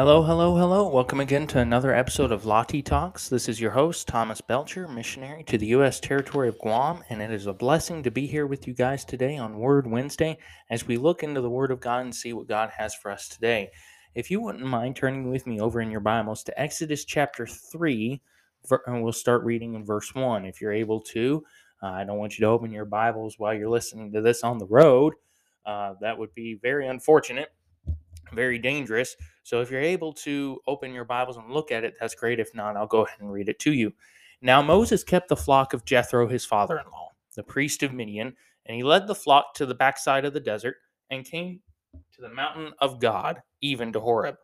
Hello, hello, hello. Welcome again to another episode of Lottie Talks. This is your host, Thomas Belcher, missionary to the U.S. territory of Guam, and it is a blessing to be here with you guys today on Word Wednesday as we look into the Word of God and see what God has for us today. If you wouldn't mind turning with me over in your Bibles to Exodus chapter 3, and we'll start reading in verse 1. If you're able to, uh, I don't want you to open your Bibles while you're listening to this on the road. Uh, that would be very unfortunate very dangerous. So if you're able to open your Bibles and look at it, that's great. If not, I'll go ahead and read it to you. Now Moses kept the flock of Jethro, his father in law, the priest of Midian, and he led the flock to the backside of the desert and came to the mountain of God, even to Horeb.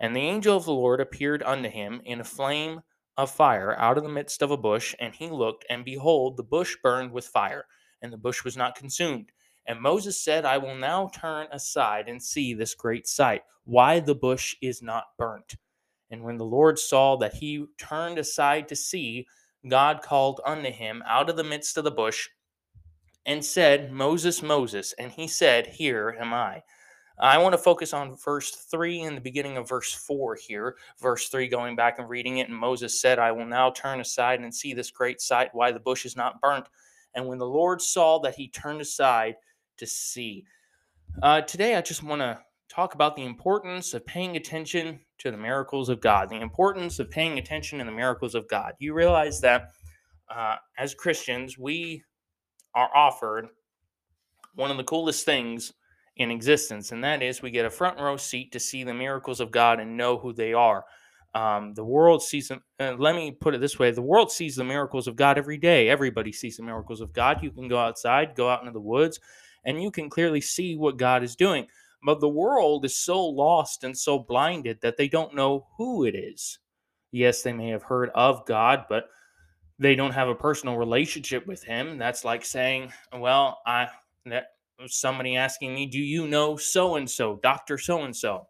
And the angel of the Lord appeared unto him in a flame of fire out of the midst of a bush, and he looked, and behold, the bush burned with fire, and the bush was not consumed. And Moses said, I will now turn aside and see this great sight, why the bush is not burnt. And when the Lord saw that he turned aside to see, God called unto him out of the midst of the bush and said, Moses, Moses. And he said, Here am I. I want to focus on verse 3 and the beginning of verse 4 here. Verse 3, going back and reading it. And Moses said, I will now turn aside and see this great sight, why the bush is not burnt. And when the Lord saw that he turned aside, to see. Uh, today, I just want to talk about the importance of paying attention to the miracles of God, the importance of paying attention to the miracles of God. You realize that uh, as Christians, we are offered one of the coolest things in existence, and that is we get a front row seat to see the miracles of God and know who they are. Um, the world sees them. Uh, let me put it this way: the world sees the miracles of God every day. Everybody sees the miracles of God. You can go outside, go out into the woods, and you can clearly see what God is doing. But the world is so lost and so blinded that they don't know who it is. Yes, they may have heard of God, but they don't have a personal relationship with him. That's like saying, well, I that somebody asking me, "Do you know so and so, Dr. so and so?"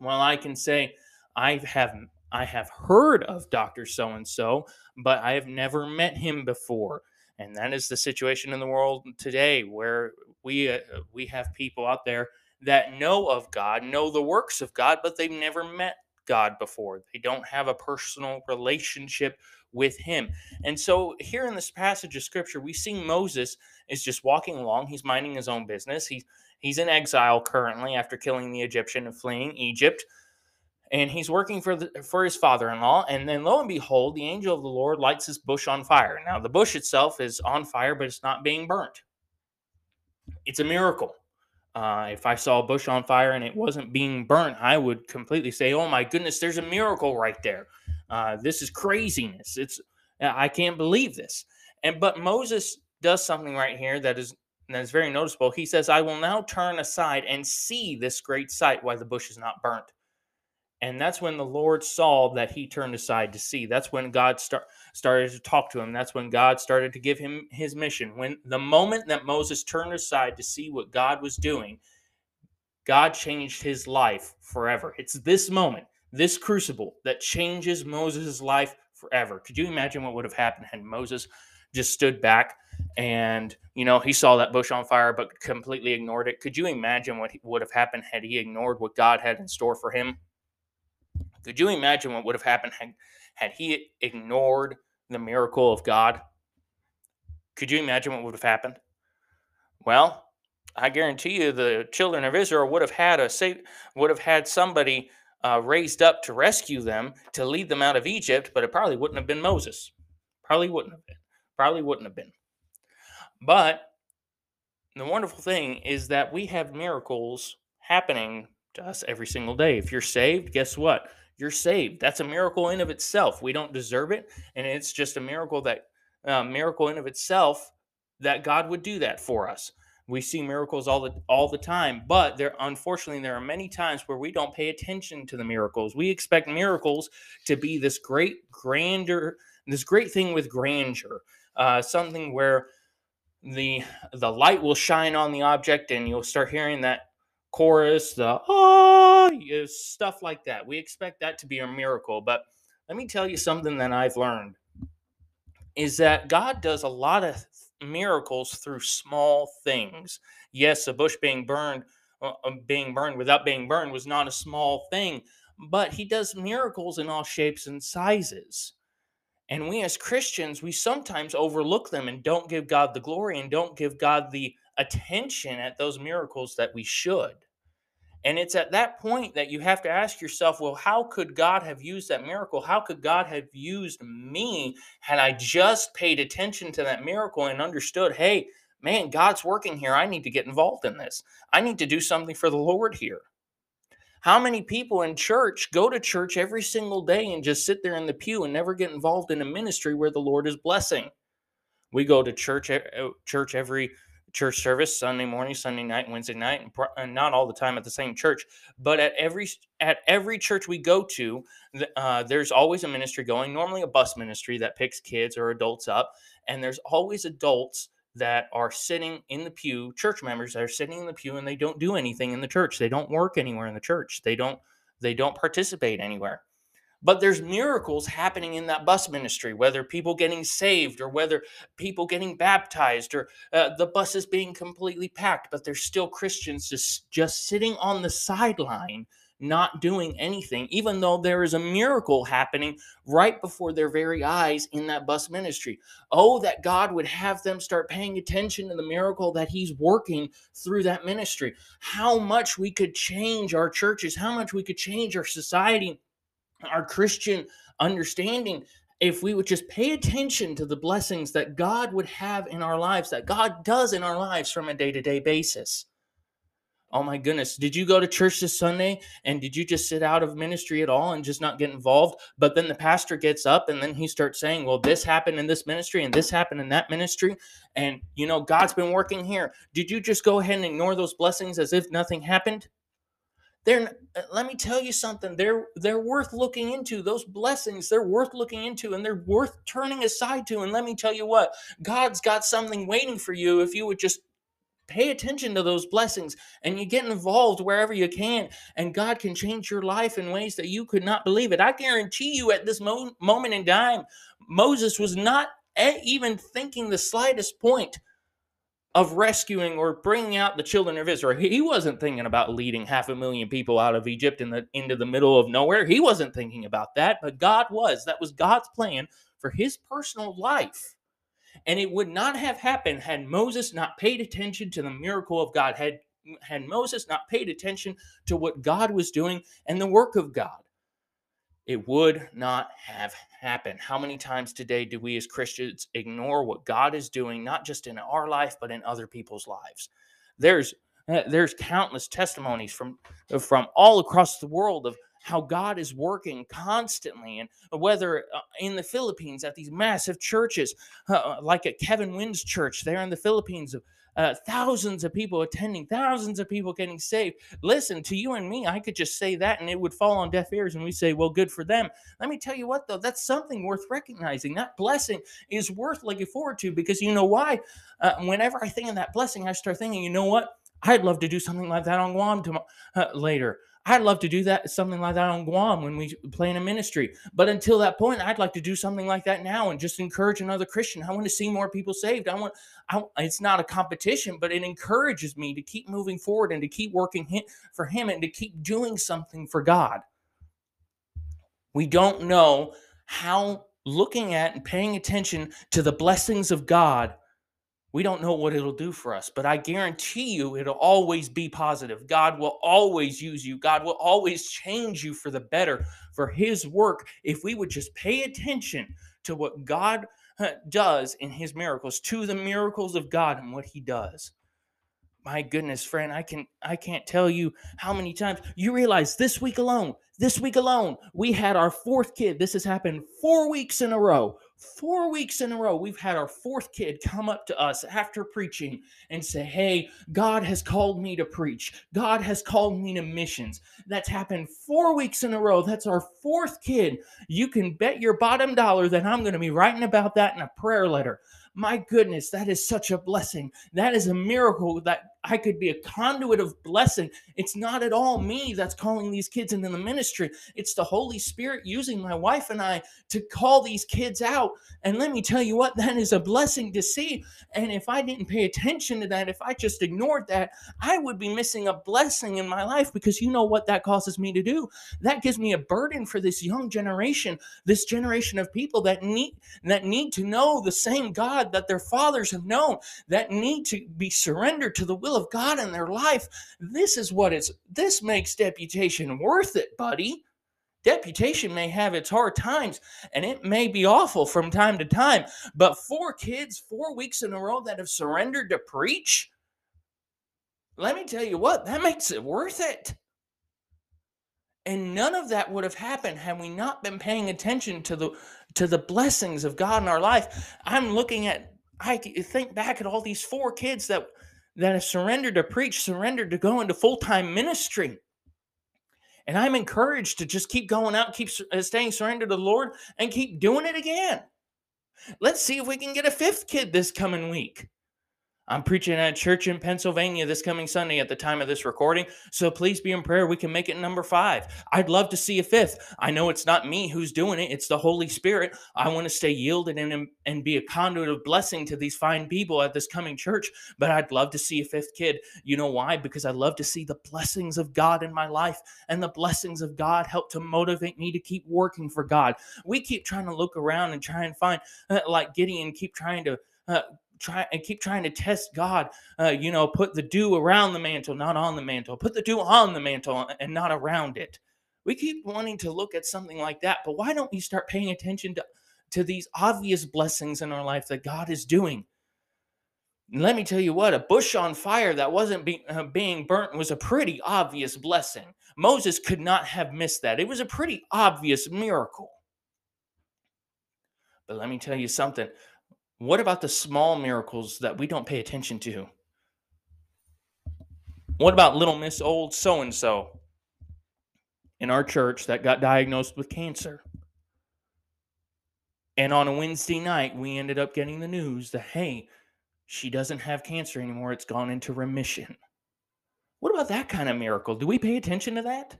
Well, I can say I have I have heard of Dr. so and so, but I have never met him before. And that is the situation in the world today where we uh, we have people out there that know of God, know the works of God, but they've never met God before. They don't have a personal relationship with him. And so here in this passage of scripture, we see Moses is just walking along. He's minding his own business. He's he's in exile currently after killing the Egyptian and fleeing Egypt and he's working for the, for his father-in-law and then lo and behold the angel of the lord lights this bush on fire. Now the bush itself is on fire but it's not being burnt. It's a miracle. Uh, if i saw a bush on fire and it wasn't being burnt i would completely say oh my goodness there's a miracle right there. Uh, this is craziness. It's i can't believe this. And but moses does something right here that is that is very noticeable. He says i will now turn aside and see this great sight why the bush is not burnt and that's when the Lord saw that he turned aside to see. That's when God start, started to talk to him. That's when God started to give him his mission. When the moment that Moses turned aside to see what God was doing, God changed his life forever. It's this moment, this crucible, that changes Moses' life forever. Could you imagine what would have happened had Moses just stood back and, you know, he saw that bush on fire but completely ignored it? Could you imagine what would have happened had he ignored what God had in store for him? Could you imagine what would have happened had, had he ignored the miracle of God? Could you imagine what would have happened? Well, I guarantee you, the children of Israel would have had a would have had somebody uh, raised up to rescue them, to lead them out of Egypt, but it probably wouldn't have been Moses. Probably wouldn't have been. Probably wouldn't have been. But the wonderful thing is that we have miracles happening to us every single day. If you're saved, guess what? You're saved. That's a miracle in of itself. We don't deserve it, and it's just a miracle that uh, miracle in of itself that God would do that for us. We see miracles all the all the time, but there unfortunately there are many times where we don't pay attention to the miracles. We expect miracles to be this great grandeur, this great thing with grandeur, uh, something where the the light will shine on the object and you'll start hearing that chorus, the stuff like that. We expect that to be a miracle. But let me tell you something that I've learned is that God does a lot of miracles through small things. Yes, a bush being burned, uh, uh, being burned without being burned was not a small thing, but he does miracles in all shapes and sizes. And we as Christians, we sometimes overlook them and don't give God the glory and don't give God the attention at those miracles that we should. And it's at that point that you have to ask yourself, well, how could God have used that miracle? How could God have used me had I just paid attention to that miracle and understood, hey, man, God's working here. I need to get involved in this. I need to do something for the Lord here. How many people in church go to church every single day and just sit there in the pew and never get involved in a ministry where the Lord is blessing? We go to church church every church service Sunday morning, Sunday night, Wednesday night, and, not all the time at the same church, but at every at every church we go to, uh, there's always a ministry going. Normally, a bus ministry that picks kids or adults up, and there's always adults that are sitting in the pew, church members that are sitting in the pew, and they don't do anything in the church. They don't work anywhere in the church. They don't they don't participate anywhere. But there's miracles happening in that bus ministry, whether people getting saved or whether people getting baptized or uh, the bus is being completely packed, but there's still Christians just, just sitting on the sideline, not doing anything, even though there is a miracle happening right before their very eyes in that bus ministry. Oh, that God would have them start paying attention to the miracle that He's working through that ministry. How much we could change our churches, how much we could change our society our Christian understanding if we would just pay attention to the blessings that God would have in our lives, that God does in our lives from a day to day basis. Oh my goodness. Did you go to church this Sunday and did you just sit out of ministry at all and just not get involved? But then the pastor gets up and then he starts saying, Well, this happened in this ministry and this happened in that ministry. And, you know, God's been working here. Did you just go ahead and ignore those blessings as if nothing happened? They're uh, let me tell you something they're they're worth looking into those blessings they're worth looking into and they're worth turning aside to and let me tell you what god's got something waiting for you if you would just pay attention to those blessings and you get involved wherever you can and god can change your life in ways that you could not believe it. I guarantee you at this mo- moment in time moses was not even thinking the slightest point of rescuing or bringing out the children of Israel. He wasn't thinking about leading half a million people out of Egypt in the into the middle of nowhere. He wasn't thinking about that, but God was. That was God's plan for his personal life. And it would not have happened had Moses not paid attention to the miracle of God, had had Moses not paid attention to what God was doing and the work of God it would not have happened. How many times today do we as Christians ignore what God is doing, not just in our life, but in other people's lives? There's eh, there's countless testimonies from from all across the world of how God is working constantly, and whether uh, in the Philippines at these massive churches, uh, like at Kevin Wynn's church there in the Philippines, uh, thousands of people attending, thousands of people getting saved. Listen, to you and me, I could just say that and it would fall on deaf ears and we say, well, good for them. Let me tell you what, though, that's something worth recognizing. That blessing is worth looking forward to because you know why? Uh, whenever I think of that blessing, I start thinking, you know what? I'd love to do something like that on Guam tomorrow, uh, later. I'd love to do that something like that on Guam when we play in a ministry. But until that point, I'd like to do something like that now and just encourage another Christian. I want to see more people saved. I want. I, it's not a competition, but it encourages me to keep moving forward and to keep working for Him and to keep doing something for God. We don't know how looking at and paying attention to the blessings of God we don't know what it'll do for us, but I guarantee you it'll always be positive. God will always use you. God will always change you for the better for His work if we would just pay attention to what God does in His miracles, to the miracles of God and what He does. My goodness, friend, I can I can't tell you how many times you realize this week alone, this week alone, we had our fourth kid. This has happened four weeks in a row Four weeks in a row, we've had our fourth kid come up to us after preaching and say, Hey, God has called me to preach. God has called me to missions. That's happened four weeks in a row. That's our fourth kid. You can bet your bottom dollar that I'm going to be writing about that in a prayer letter. My goodness, that is such a blessing. That is a miracle that I could be a conduit of blessing. It's not at all me that's calling these kids into the ministry. It's the Holy Spirit using my wife and I to call these kids out. And let me tell you what, that is a blessing to see. And if I didn't pay attention to that, if I just ignored that, I would be missing a blessing in my life because you know what that causes me to do? That gives me a burden for this young generation, this generation of people that need that need to know the same God that their fathers have known, that need to be surrendered to the will of God in their life. This is what it's this makes deputation worth it, buddy. Deputation may have its hard times and it may be awful from time to time, but four kids, four weeks in a row that have surrendered to preach, let me tell you what, that makes it worth it. And none of that would have happened had we not been paying attention to the to the blessings of God in our life. I'm looking at I think back at all these four kids that that have surrendered to preach, surrendered to go into full-time ministry. And I'm encouraged to just keep going out, keep uh, staying surrendered to the Lord and keep doing it again. Let's see if we can get a fifth kid this coming week. I'm preaching at a church in Pennsylvania this coming Sunday at the time of this recording. So please be in prayer. We can make it number five. I'd love to see a fifth. I know it's not me who's doing it, it's the Holy Spirit. I want to stay yielded and, and be a conduit of blessing to these fine people at this coming church. But I'd love to see a fifth kid. You know why? Because I love to see the blessings of God in my life. And the blessings of God help to motivate me to keep working for God. We keep trying to look around and try and find, uh, like Gideon, keep trying to. Uh, try and keep trying to test God. Uh, you know, put the dew around the mantle, not on the mantle. Put the dew on the mantle and not around it. We keep wanting to look at something like that, but why don't we start paying attention to, to these obvious blessings in our life that God is doing? let me tell you what, a bush on fire that wasn't be, uh, being burnt was a pretty obvious blessing. Moses could not have missed that. It was a pretty obvious miracle. But let me tell you something what about the small miracles that we don't pay attention to? What about little Miss Old so and so in our church that got diagnosed with cancer? And on a Wednesday night, we ended up getting the news that, hey, she doesn't have cancer anymore. It's gone into remission. What about that kind of miracle? Do we pay attention to that?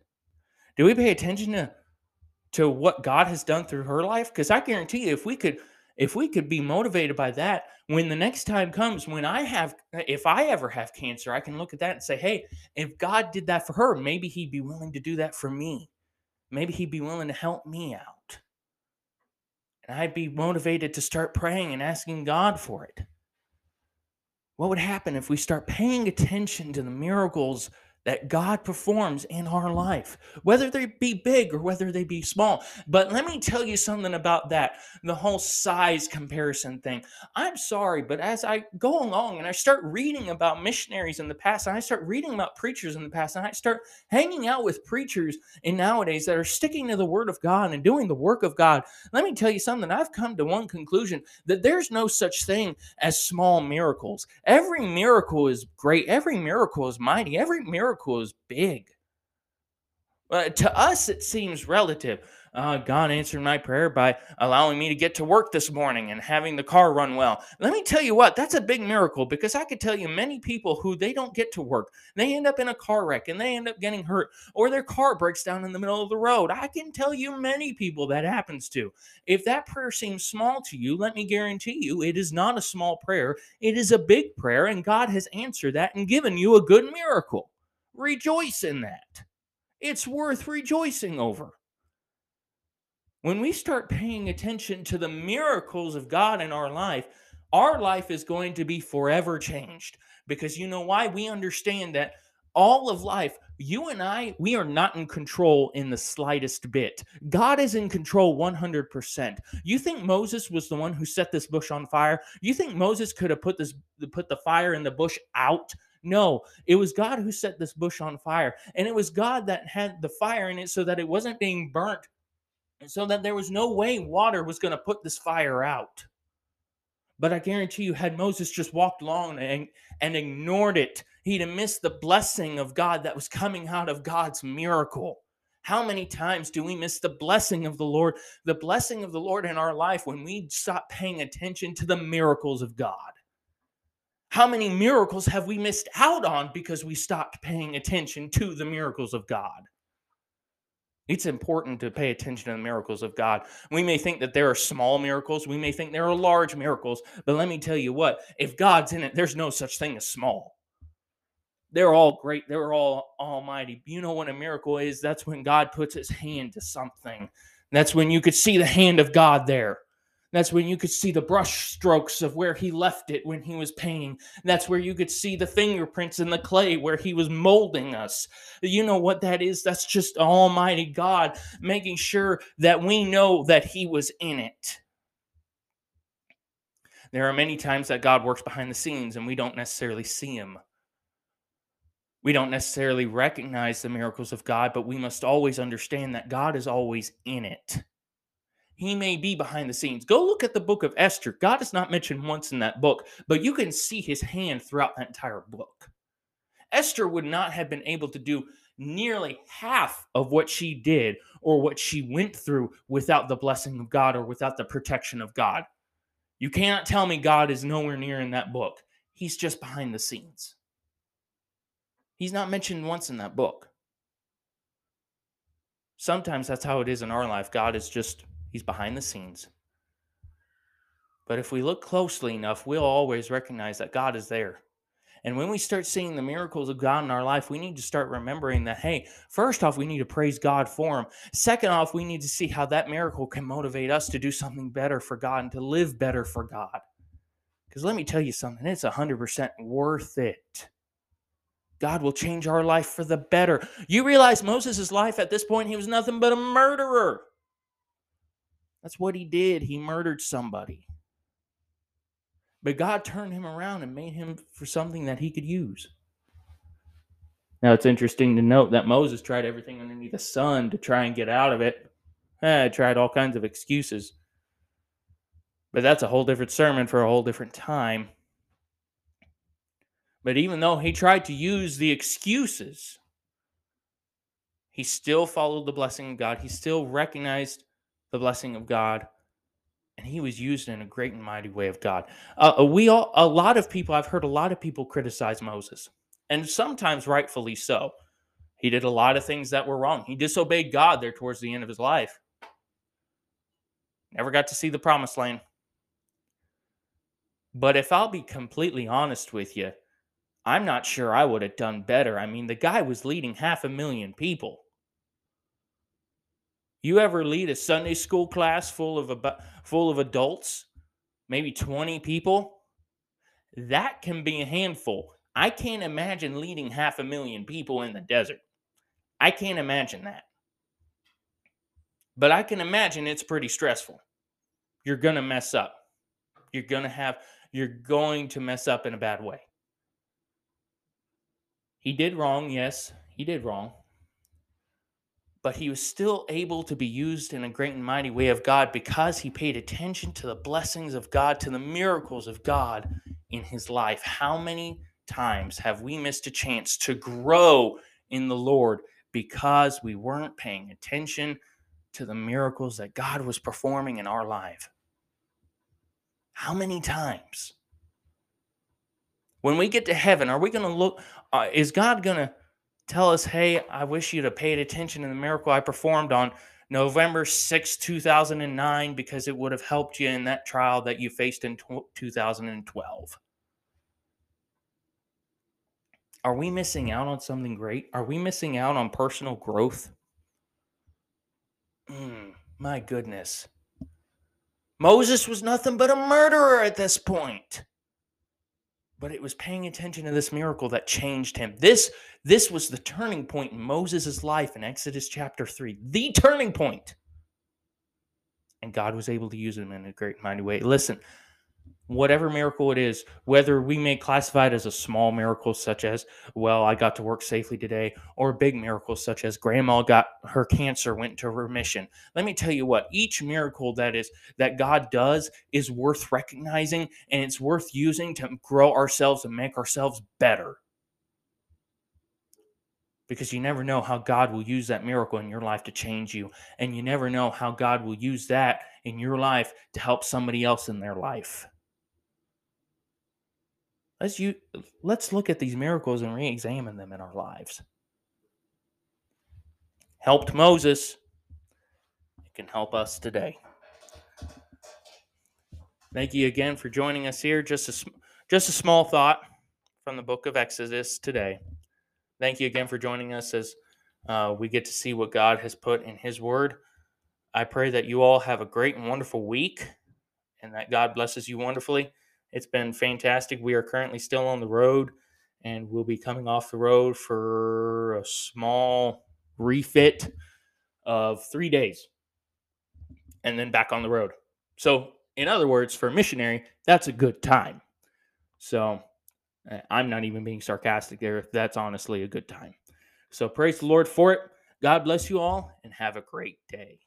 Do we pay attention to, to what God has done through her life? Because I guarantee you, if we could if we could be motivated by that when the next time comes when i have uh, if i ever have cancer i can look at that and say hey if god did that for her maybe he'd be willing to do that for me. Maybe he'd be willing to help me out. And i'd be motivated to start praying and asking god for it. What would happen if we start paying attention to the miracles that God performs in our life, whether they be big or whether they be small. But let me tell you something about that the whole size comparison thing. I'm sorry, but as I go along and I start reading about missionaries in the past, and I start reading about preachers in the past, and I start hanging out with preachers in nowadays that are sticking to the word of God and doing the work of God, let me tell you something. I've come to one conclusion that there's no such thing as small miracles. Every miracle is great, every miracle is mighty, every miracle miracle is big. Uh, to us, it seems relative. Uh, God answered my prayer by allowing me to get to work this morning and having the car run well. Let me tell you what, that's a big miracle because I could tell you many people who they don't get to work. They end up in a car wreck and they end up getting hurt, or their car breaks down in the middle of the road. I can tell you many people that happens to. If that prayer seems small to you, let me guarantee you it is not a small prayer. It is a big prayer, and God has answered that and given you a good miracle. Rejoice in that. It's worth rejoicing over. When we start paying attention to the miracles of God in our life, our life is going to be forever changed. Because you know why? We understand that all of life, you and I, we are not in control in the slightest bit. God is in control 100%. You think Moses was the one who set this bush on fire? You think Moses could have put this put the fire in the bush out no, it was God who set this bush on fire. And it was God that had the fire in it so that it wasn't being burnt, and so that there was no way water was going to put this fire out. But I guarantee you, had Moses just walked along and, and ignored it, he'd have missed the blessing of God that was coming out of God's miracle. How many times do we miss the blessing of the Lord, the blessing of the Lord in our life when we stop paying attention to the miracles of God? How many miracles have we missed out on because we stopped paying attention to the miracles of God? It's important to pay attention to the miracles of God. We may think that there are small miracles, we may think there are large miracles, but let me tell you what if God's in it, there's no such thing as small. They're all great, they're all almighty. You know what a miracle is? That's when God puts his hand to something. That's when you could see the hand of God there. That's when you could see the brush strokes of where he left it when he was painting. That's where you could see the fingerprints in the clay where he was molding us. You know what that is? That's just Almighty God making sure that we know that he was in it. There are many times that God works behind the scenes and we don't necessarily see him. We don't necessarily recognize the miracles of God, but we must always understand that God is always in it. He may be behind the scenes. Go look at the book of Esther. God is not mentioned once in that book, but you can see his hand throughout that entire book. Esther would not have been able to do nearly half of what she did or what she went through without the blessing of God or without the protection of God. You cannot tell me God is nowhere near in that book. He's just behind the scenes. He's not mentioned once in that book. Sometimes that's how it is in our life. God is just He's behind the scenes. But if we look closely enough, we'll always recognize that God is there. And when we start seeing the miracles of God in our life, we need to start remembering that, hey, first off, we need to praise God for Him. Second off, we need to see how that miracle can motivate us to do something better for God and to live better for God. Because let me tell you something, it's 100% worth it. God will change our life for the better. You realize Moses' life at this point, he was nothing but a murderer. That's what he did. He murdered somebody. But God turned him around and made him for something that he could use. Now it's interesting to note that Moses tried everything underneath the sun to try and get out of it. Eh, tried all kinds of excuses. But that's a whole different sermon for a whole different time. But even though he tried to use the excuses, he still followed the blessing of God. He still recognized the blessing of God, and he was used in a great and mighty way of God. Uh, uh, we all, a lot of people, I've heard a lot of people criticize Moses, and sometimes rightfully so. He did a lot of things that were wrong. He disobeyed God there towards the end of his life. Never got to see the promised land. But if I'll be completely honest with you, I'm not sure I would have done better. I mean, the guy was leading half a million people. You ever lead a Sunday school class full of about, full of adults, maybe 20 people? That can be a handful. I can't imagine leading half a million people in the desert. I can't imagine that. But I can imagine it's pretty stressful. You're going to mess up. You're going to have you're going to mess up in a bad way. He did wrong, yes, he did wrong but he was still able to be used in a great and mighty way of God because he paid attention to the blessings of God, to the miracles of God in his life. How many times have we missed a chance to grow in the Lord because we weren't paying attention to the miracles that God was performing in our life? How many times? When we get to heaven, are we going to look? Uh, is God going to tell us, hey, I wish you'd have paid attention to the miracle I performed on November 6, 2009, because it would have helped you in that trial that you faced in 2012. Are we missing out on something great? Are we missing out on personal growth? Mm, my goodness. Moses was nothing but a murderer at this point but it was paying attention to this miracle that changed him. This this was the turning point in Moses' life in Exodus chapter 3. The turning. And God was able to use him in a great mighty way. Listen, whatever miracle it is, whether we may classify it as a small miracle, such as, well, I got to work safely today, or a big miracle, such as grandma got her cancer went to remission. Let me tell you what, each miracle that is that God does is worth recognizing and it's worth using to grow ourselves and make ourselves better. because you never know how God will use that miracle in your life to change you. And you never know how God will use that in your life to help somebody else in their life. Let's you let's look at these miracles and re-examine them in our lives. Helped Moses. It can help us today. Thank you again for joining us here. Just a just a small thought from the book of Exodus today. Thank you again for joining us as uh, we get to see what God has put in His Word. I pray that you all have a great and wonderful week and that God blesses you wonderfully. It's been fantastic. We are currently still on the road and we'll be coming off the road for a small refit of three days and then back on the road. So, in other words, for a missionary, that's a good time. So, I'm not even being sarcastic there. That's honestly a good time. So, praise the Lord for it. God bless you all and have a great day.